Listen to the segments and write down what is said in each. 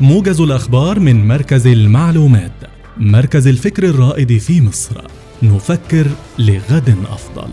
موجز الأخبار من مركز المعلومات مركز الفكر الرائد في مصر. نفكر لغد أفضل.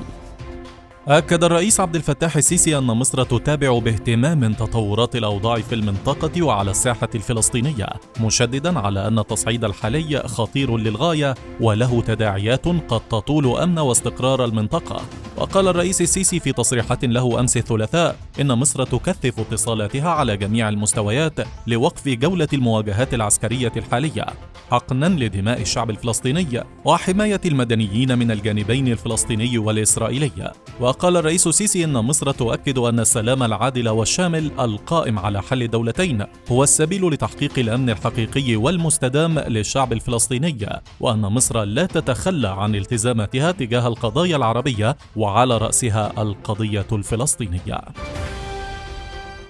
أكد الرئيس عبد الفتاح السيسي أن مصر تتابع باهتمام تطورات الأوضاع في المنطقة وعلى الساحة الفلسطينية، مشددا على أن التصعيد الحالي خطير للغاية وله تداعيات قد تطول أمن واستقرار المنطقة، وقال الرئيس السيسي في تصريحات له أمس الثلاثاء إن مصر تكثف اتصالاتها على جميع المستويات لوقف جولة المواجهات العسكرية الحالية حقنا لدماء الشعب الفلسطيني وحماية المدنيين من الجانبين الفلسطيني والإسرائيلي. وقال الرئيس السيسي إن مصر تؤكد أن السلام العادل والشامل القائم على حل دولتين هو السبيل لتحقيق الأمن الحقيقي والمستدام للشعب الفلسطيني وأن مصر لا تتخلى عن التزاماتها تجاه القضايا العربية وعلى رأسها القضية الفلسطينية.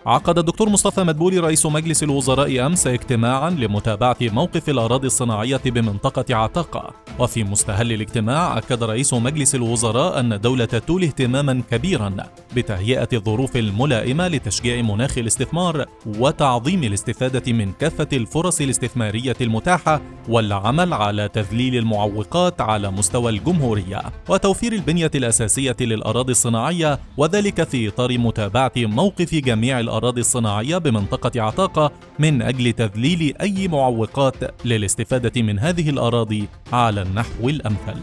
عقد الدكتور مصطفى مدبولي رئيس مجلس الوزراء أمس اجتماعا لمتابعة موقف الأراضي الصناعية بمنطقة عتاقة. وفي مستهل الاجتماع أكد رئيس مجلس الوزراء أن الدولة تولي اهتماما كبيرا بتهيئة الظروف الملائمة لتشجيع مناخ الاستثمار وتعظيم الاستفادة من كافة الفرص الاستثمارية المتاحة والعمل على تذليل المعوقات على مستوى الجمهورية. وتوفير البنية الأساسية للأراضي الصناعية وذلك في إطار متابعة موقف جميع الأراضي الصناعية بمنطقة عتاقة من أجل تذليل أي معوقات للاستفادة من هذه الأراضي على النحو الأمثل.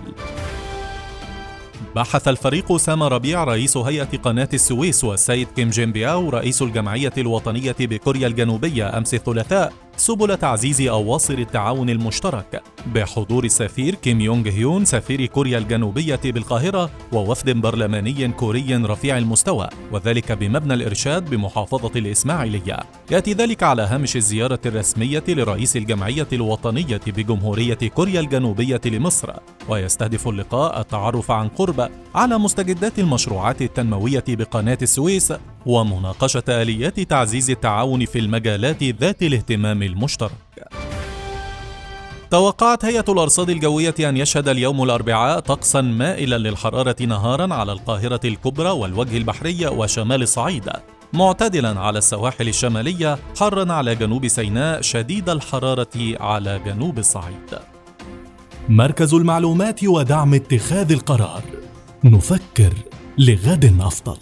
بحث الفريق أسامة ربيع رئيس هيئة قناة السويس والسيد كيم جين بياو رئيس الجمعية الوطنية بكوريا الجنوبية أمس الثلاثاء سبل تعزيز أواصر التعاون المشترك. بحضور السفير كيم يونغ هيون سفير كوريا الجنوبية بالقاهرة ووفد برلماني كوري رفيع المستوى وذلك بمبنى الإرشاد بمحافظة الإسماعيلية. يأتي ذلك على هامش الزيارة الرسمية لرئيس الجمعية الوطنية بجمهورية كوريا الجنوبية لمصر. ويستهدف اللقاء التعرف عن قرب على مستجدات المشروعات التنموية بقناة السويس ومناقشة آليات تعزيز التعاون في المجالات ذات الاهتمام المشترك. توقعت هيئة الأرصاد الجوية أن يشهد اليوم الأربعاء طقسا مائلا للحرارة نهارا على القاهرة الكبرى والوجه البحري وشمال الصعيد معتدلا على السواحل الشمالية حرا على جنوب سيناء شديد الحرارة على جنوب الصعيد مركز المعلومات ودعم اتخاذ القرار. نفكر لغد أفضل.